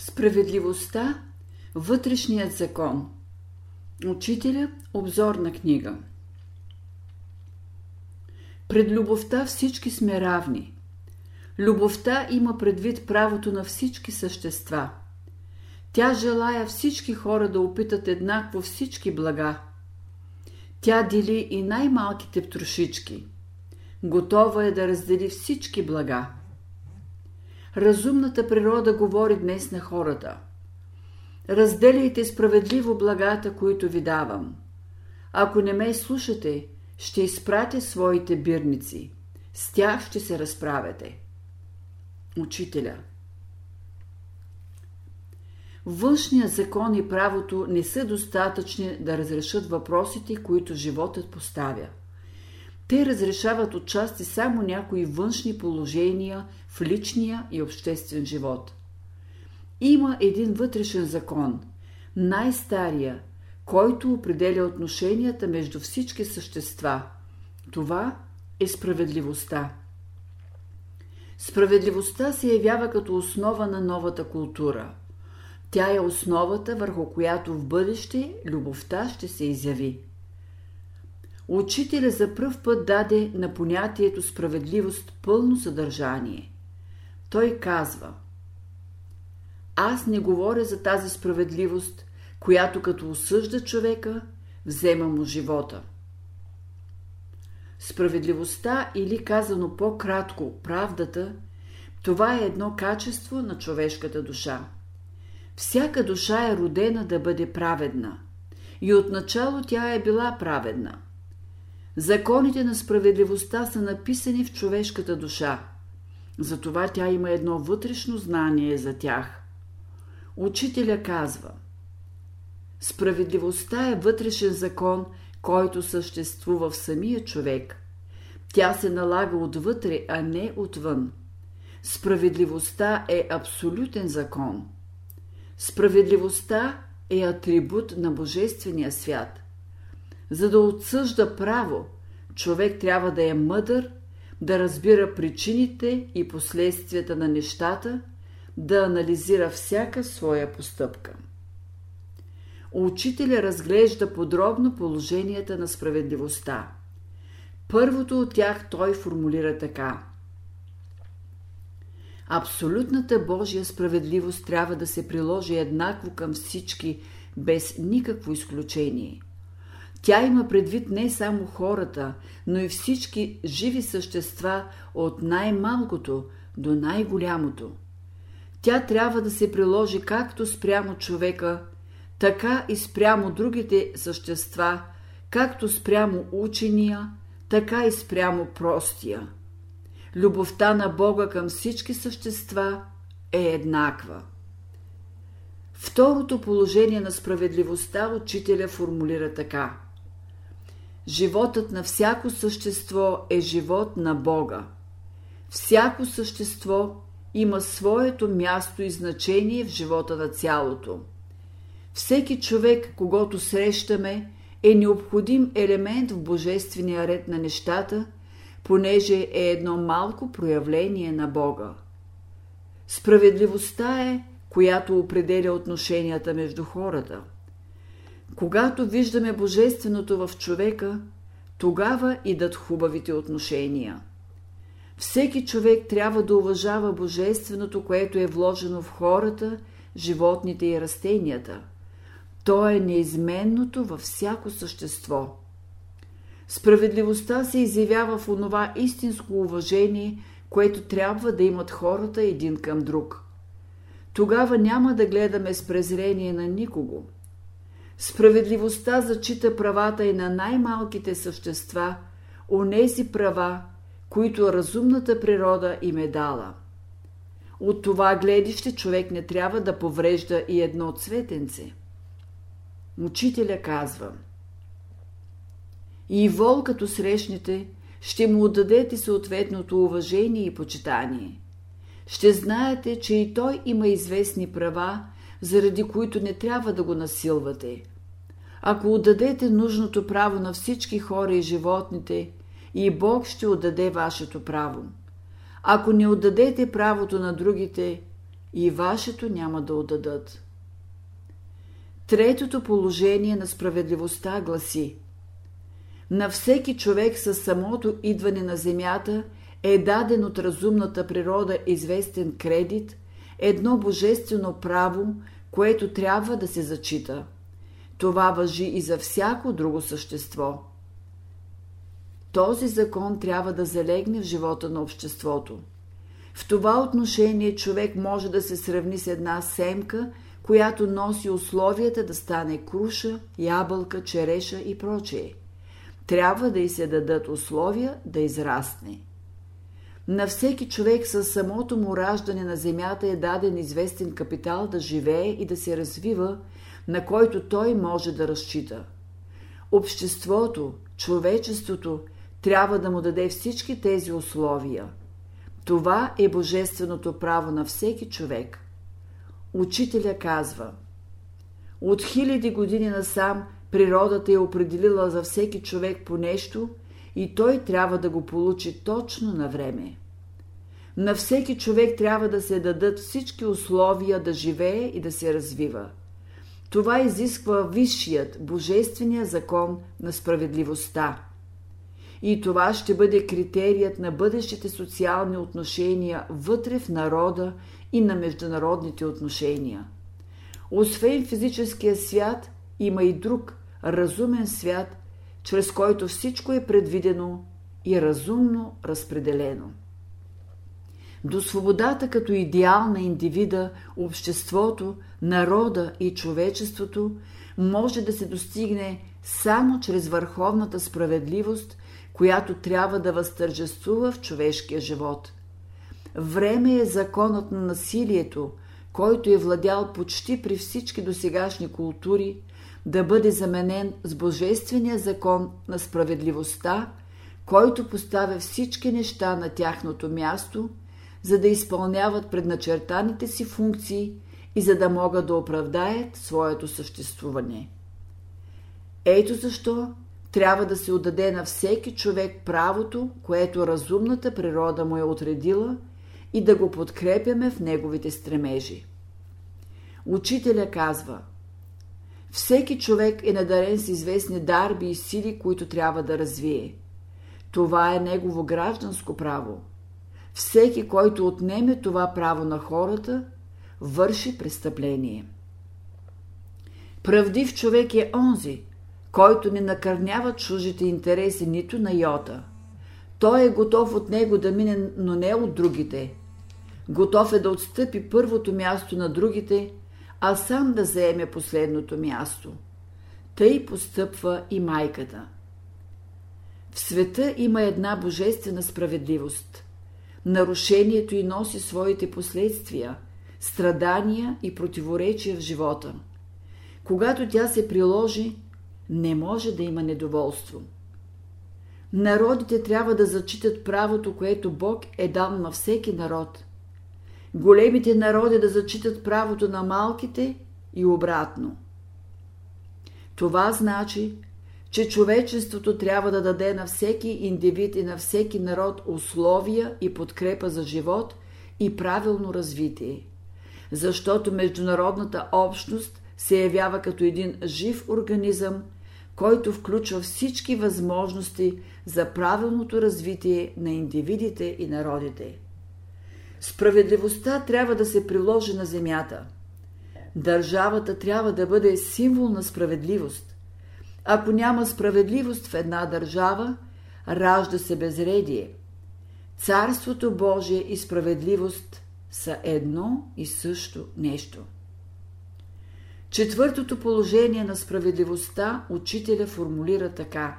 Справедливостта – вътрешният закон. Учителя – обзорна книга. Пред любовта всички сме равни. Любовта има предвид правото на всички същества. Тя желая всички хора да опитат еднакво всички блага. Тя дели и най-малките трошички. Готова е да раздели всички блага. Разумната природа говори днес на хората. Разделяйте справедливо благата, които ви давам. Ако не ме слушате, ще изпратя своите бирници. С тях ще се разправяте. Учителя Външният закон и правото не са достатъчни да разрешат въпросите, които животът поставя. Те разрешават отчасти само някои външни положения в личния и обществен живот. Има един вътрешен закон, най-стария, който определя отношенията между всички същества. Това е справедливостта. Справедливостта се явява като основа на новата култура. Тя е основата, върху която в бъдеще любовта ще се изяви. Учителя за пръв път даде на понятието справедливост пълно съдържание. Той казва Аз не говоря за тази справедливост, която като осъжда човека, взема му живота. Справедливостта или казано по-кратко правдата, това е едно качество на човешката душа. Всяка душа е родена да бъде праведна. И отначало тя е била праведна – Законите на справедливостта са написани в човешката душа. Затова тя има едно вътрешно знание за тях. Учителя казва Справедливостта е вътрешен закон, който съществува в самия човек. Тя се налага отвътре, а не отвън. Справедливостта е абсолютен закон. Справедливостта е атрибут на Божествения свят – за да отсъжда право, човек трябва да е мъдър, да разбира причините и последствията на нещата, да анализира всяка своя постъпка. Учителя разглежда подробно положенията на справедливостта. Първото от тях той формулира така. Абсолютната Божия справедливост трябва да се приложи еднакво към всички, без никакво изключение – тя има предвид не само хората, но и всички живи същества от най-малкото до най-голямото. Тя трябва да се приложи както спрямо човека, така и спрямо другите същества, както спрямо учения, така и спрямо простия. Любовта на Бога към всички същества е еднаква. Второто положение на справедливостта учителя формулира така – Животът на всяко същество е живот на Бога. Всяко същество има своето място и значение в живота на цялото. Всеки човек, когато срещаме, е необходим елемент в божествения ред на нещата, понеже е едно малко проявление на Бога. Справедливостта е, която определя отношенията между хората – когато виждаме Божественото в човека, тогава идат хубавите отношения. Всеки човек трябва да уважава Божественото, което е вложено в хората, животните и растенията. То е неизменното във всяко същество. Справедливостта се изявява в онова истинско уважение, което трябва да имат хората един към друг. Тогава няма да гледаме с презрение на никого – Справедливостта зачита правата и на най-малките същества, онези права, които разумната природа им е дала. От това гледище човек не трябва да поврежда и едно цветенце. Учителя казва И вол като срещнете, ще му отдадете съответното уважение и почитание. Ще знаете, че и той има известни права, заради които не трябва да го насилвате. Ако отдадете нужното право на всички хора и животните, и Бог ще отдаде вашето право. Ако не отдадете правото на другите, и вашето няма да отдадат. Третото положение на справедливостта гласи На всеки човек със самото идване на земята е даден от разумната природа известен кредит, едно божествено право, което трябва да се зачита. Това въжи и за всяко друго същество. Този закон трябва да залегне в живота на обществото. В това отношение човек може да се сравни с една семка, която носи условията да стане круша, ябълка, череша и прочее. Трябва да й се дадат условия да израсне. На всеки човек със самото му раждане на земята е даден известен капитал да живее и да се развива, на който той може да разчита. Обществото, човечеството трябва да му даде всички тези условия. Това е божественото право на всеки човек. Учителя казва От хиляди години насам природата е определила за всеки човек по нещо и той трябва да го получи точно на време. На всеки човек трябва да се дадат всички условия да живее и да се развива. Това изисква висшият, божествения закон на справедливостта. И това ще бъде критерият на бъдещите социални отношения вътре в народа и на международните отношения. Освен физическия свят, има и друг, разумен свят, чрез който всичко е предвидено и разумно разпределено. До свободата като идеал на индивида, обществото, народа и човечеството може да се достигне само чрез върховната справедливост, която трябва да възтържествува в човешкия живот. Време е законът на насилието, който е владял почти при всички досегашни култури, да бъде заменен с Божествения закон на справедливостта, който поставя всички неща на тяхното място – за да изпълняват предначертаните си функции и за да могат да оправдаят своето съществуване. Ето защо трябва да се отдаде на всеки човек правото, което разумната природа му е отредила и да го подкрепяме в неговите стремежи. Учителя казва Всеки човек е надарен с известни дарби и сили, които трябва да развие. Това е негово гражданско право – всеки, който отнеме това право на хората, върши престъпление. Правдив човек е онзи, който не накърнява чужите интереси нито на йота. Той е готов от него да мине, но не от другите. Готов е да отстъпи първото място на другите, а сам да заеме последното място. Тъй постъпва и майката. В света има една божествена справедливост – нарушението и носи своите последствия, страдания и противоречия в живота. Когато тя се приложи, не може да има недоволство. Народите трябва да зачитат правото, което Бог е дал на всеки народ. Големите народи да зачитат правото на малките и обратно. Това значи, че човечеството трябва да даде на всеки индивид и на всеки народ условия и подкрепа за живот и правилно развитие. Защото международната общност се явява като един жив организъм, който включва всички възможности за правилното развитие на индивидите и народите. Справедливостта трябва да се приложи на земята. Държавата трябва да бъде символ на справедливост. Ако няма справедливост в една държава, ражда се безредие. Царството Божие и справедливост са едно и също нещо. Четвъртото положение на справедливостта учителя формулира така.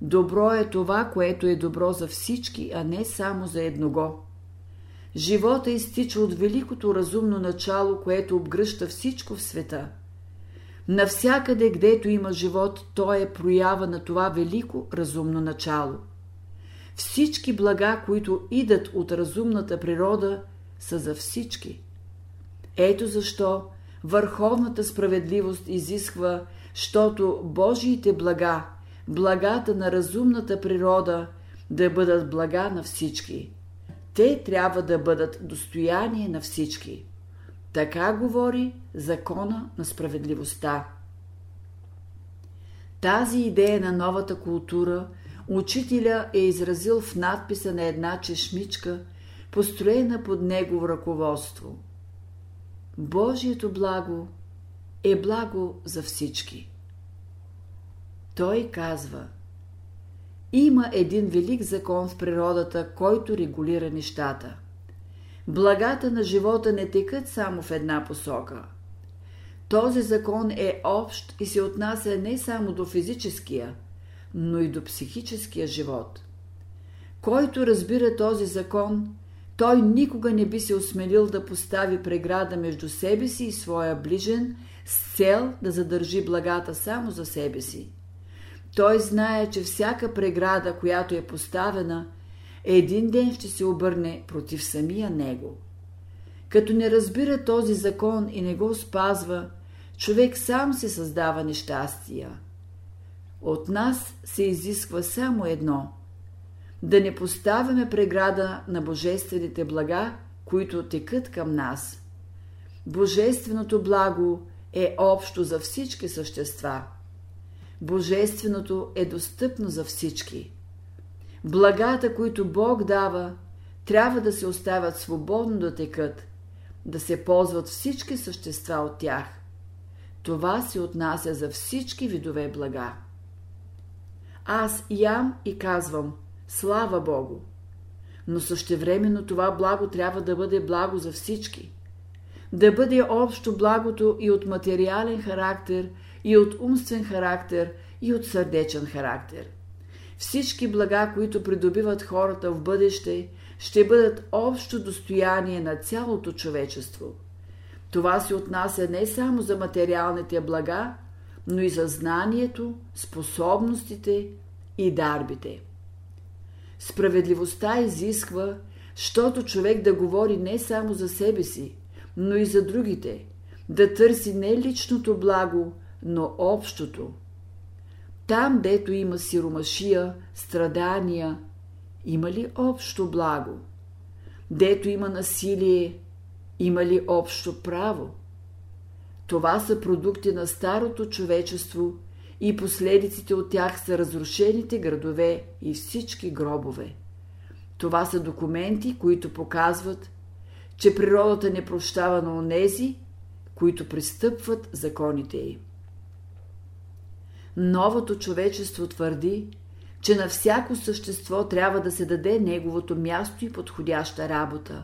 Добро е това, което е добро за всички, а не само за едного. Живота изтича от великото разумно начало, което обгръща всичко в света – Навсякъде, гдето има живот, то е проява на това велико разумно начало. Всички блага, които идат от разумната природа, са за всички. Ето защо върховната справедливост изисква, щото Божиите блага, благата на разумната природа, да бъдат блага на всички. Те трябва да бъдат достояние на всички. Така говори закона на справедливостта. Тази идея на новата култура учителя е изразил в надписа на една чешмичка, построена под негово ръководство. Божието благо е благо за всички. Той казва Има един велик закон в природата, който регулира нещата. Благата на живота не текат само в една посока. Този закон е общ и се отнася не само до физическия, но и до психическия живот. Който разбира този закон, той никога не би се осмелил да постави преграда между себе си и своя ближен с цел да задържи благата само за себе си. Той знае, че всяка преграда, която е поставена, един ден ще се обърне против самия него. Като не разбира този закон и не го спазва, човек сам се създава нещастия. От нас се изисква само едно – да не поставяме преграда на божествените блага, които текат към нас. Божественото благо е общо за всички същества. Божественото е достъпно за всички. Благата, които Бог дава, трябва да се оставят свободно да текат, да се ползват всички същества от тях. Това се отнася за всички видове блага. Аз ям и казвам – Слава Богу! Но същевременно това благо трябва да бъде благо за всички. Да бъде общо благото и от материален характер, и от умствен характер, и от сърдечен характер. Всички блага, които придобиват хората в бъдеще, ще бъдат общо достояние на цялото човечество. Това се отнася не само за материалните блага, но и за знанието, способностите и дарбите. Справедливостта изисква, щото човек да говори не само за себе си, но и за другите, да търси не личното благо, но общото. Там, дето има сиромашия, страдания, има ли общо благо? Дето има насилие, има ли общо право? Това са продукти на старото човечество и последиците от тях са разрушените градове и всички гробове. Това са документи, които показват, че природата не прощава на онези, които пристъпват законите й. Новото човечество твърди, че на всяко същество трябва да се даде неговото място и подходяща работа.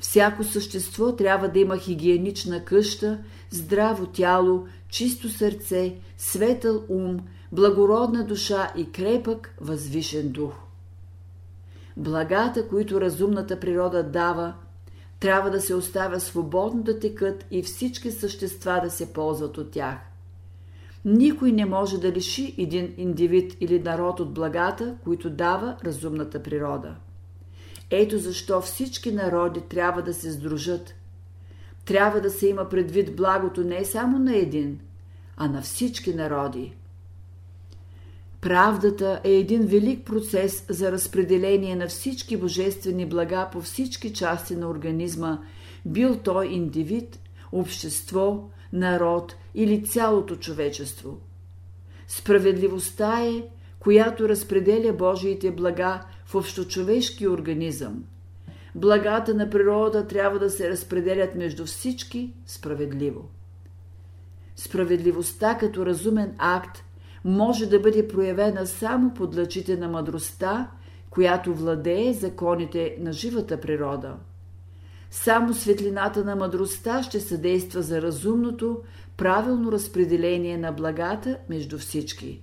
Всяко същество трябва да има хигиенична къща, здраво тяло, чисто сърце, светъл ум, благородна душа и крепък, възвишен дух. Благата, които разумната природа дава, трябва да се оставя свободно да текат и всички същества да се ползват от тях. Никой не може да лиши един индивид или народ от благата, които дава разумната природа. Ето защо всички народи трябва да се сдружат – трябва да се има предвид благото не само на един, а на всички народи. Правдата е един велик процес за разпределение на всички божествени блага по всички части на организма, бил той индивид, общество, народ или цялото човечество. Справедливостта е, която разпределя Божиите блага в общочовешки организъм – благата на природа трябва да се разпределят между всички справедливо. Справедливостта като разумен акт може да бъде проявена само под лъчите на мъдростта, която владее законите на живата природа. Само светлината на мъдростта ще съдейства за разумното, правилно разпределение на благата между всички.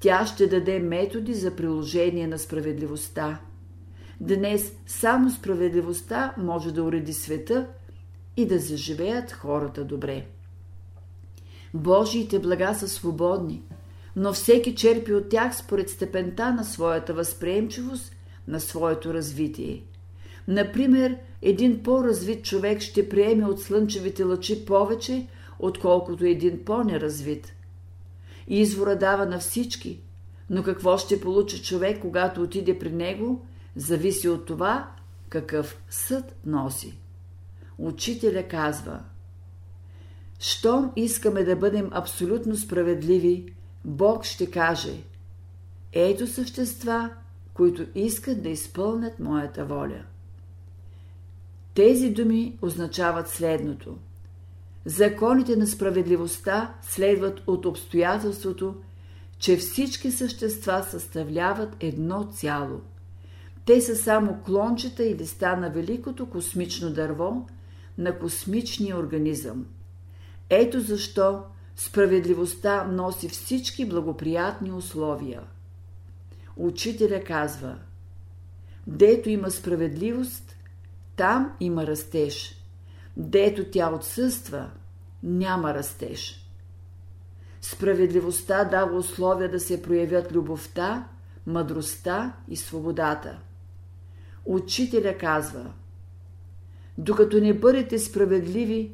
Тя ще даде методи за приложение на справедливостта – Днес само справедливостта може да уреди света и да заживеят хората добре. Божиите блага са свободни, но всеки черпи от тях според степента на своята възприемчивост, на своето развитие. Например, един по-развит човек ще приеме от слънчевите лъчи повече, отколкото един по-неразвит. Извора дава на всички, но какво ще получи човек, когато отиде при него – зависи от това, какъв съд носи. Учителя казва Щом искаме да бъдем абсолютно справедливи, Бог ще каже Ето същества, които искат да изпълнят моята воля. Тези думи означават следното. Законите на справедливостта следват от обстоятелството, че всички същества съставляват едно цяло. Те са само клончета и листа на великото космично дърво, на космичния организъм. Ето защо справедливостта носи всички благоприятни условия. Учителя казва, дето има справедливост, там има растеж. Дето тя отсъства, няма растеж. Справедливостта дава условия да се проявят любовта, мъдростта и свободата. Учителя казва Докато не бъдете справедливи,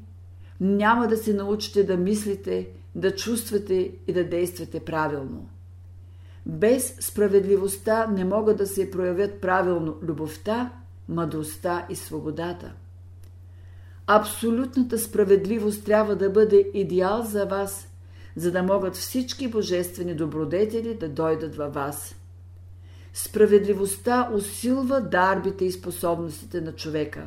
няма да се научите да мислите, да чувствате и да действате правилно. Без справедливостта не могат да се проявят правилно любовта, мъдростта и свободата. Абсолютната справедливост трябва да бъде идеал за вас, за да могат всички божествени добродетели да дойдат във вас. Справедливостта усилва дарбите и способностите на човека.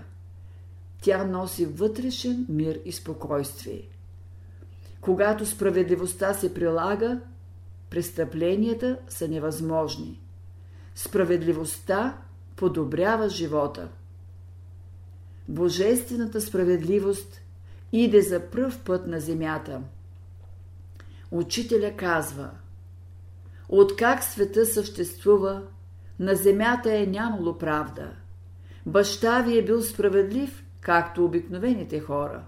Тя носи вътрешен мир и спокойствие. Когато справедливостта се прилага, престъпленията са невъзможни. Справедливостта подобрява живота. Божествената справедливост иде за пръв път на земята. Учителя казва Откак света съществува, на земята е нямало правда. Баща ви е бил справедлив, както обикновените хора.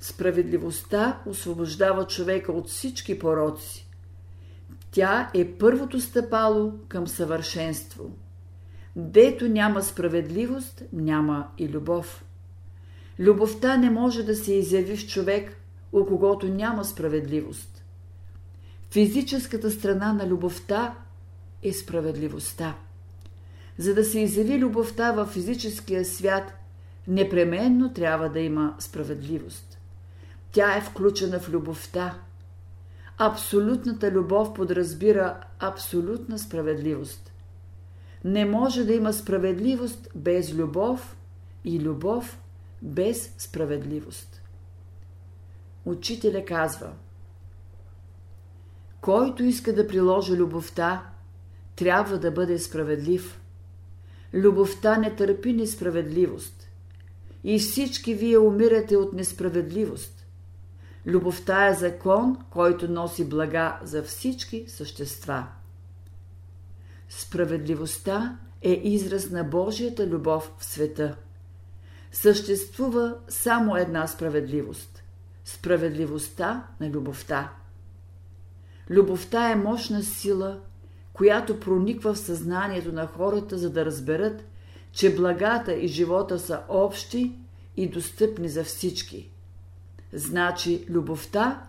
Справедливостта освобождава човека от всички пороци. Тя е първото стъпало към съвършенство. Дето няма справедливост, няма и любов. Любовта не може да се изяви в човек, у когото няма справедливост. Физическата страна на любовта е справедливостта. За да се изяви любовта в физическия свят, непременно трябва да има справедливост. Тя е включена в любовта. Абсолютната любов подразбира абсолютна справедливост. Не може да има справедливост без любов и любов без справедливост. Учителя казва Който иска да приложи любовта, трябва да бъде справедлив. Любовта не търпи несправедливост. И всички вие умирате от несправедливост. Любовта е закон, който носи блага за всички същества. Справедливостта е израз на Божията любов в света. Съществува само една справедливост – справедливостта на любовта. Любовта е мощна сила, която прониква в съзнанието на хората, за да разберат, че благата и живота са общи и достъпни за всички. Значи любовта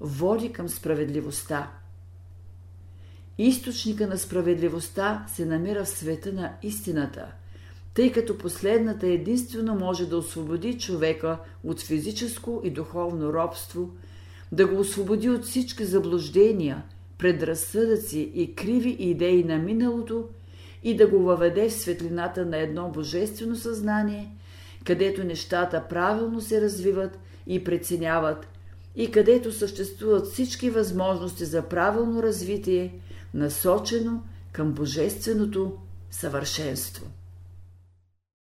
води към справедливостта. Източника на справедливостта се намира в света на истината, тъй като последната единствено може да освободи човека от физическо и духовно робство, да го освободи от всички заблуждения, предразсъдъци и криви идеи на миналото и да го въведе в светлината на едно божествено съзнание, където нещата правилно се развиват и преценяват, и където съществуват всички възможности за правилно развитие, насочено към божественото съвършенство.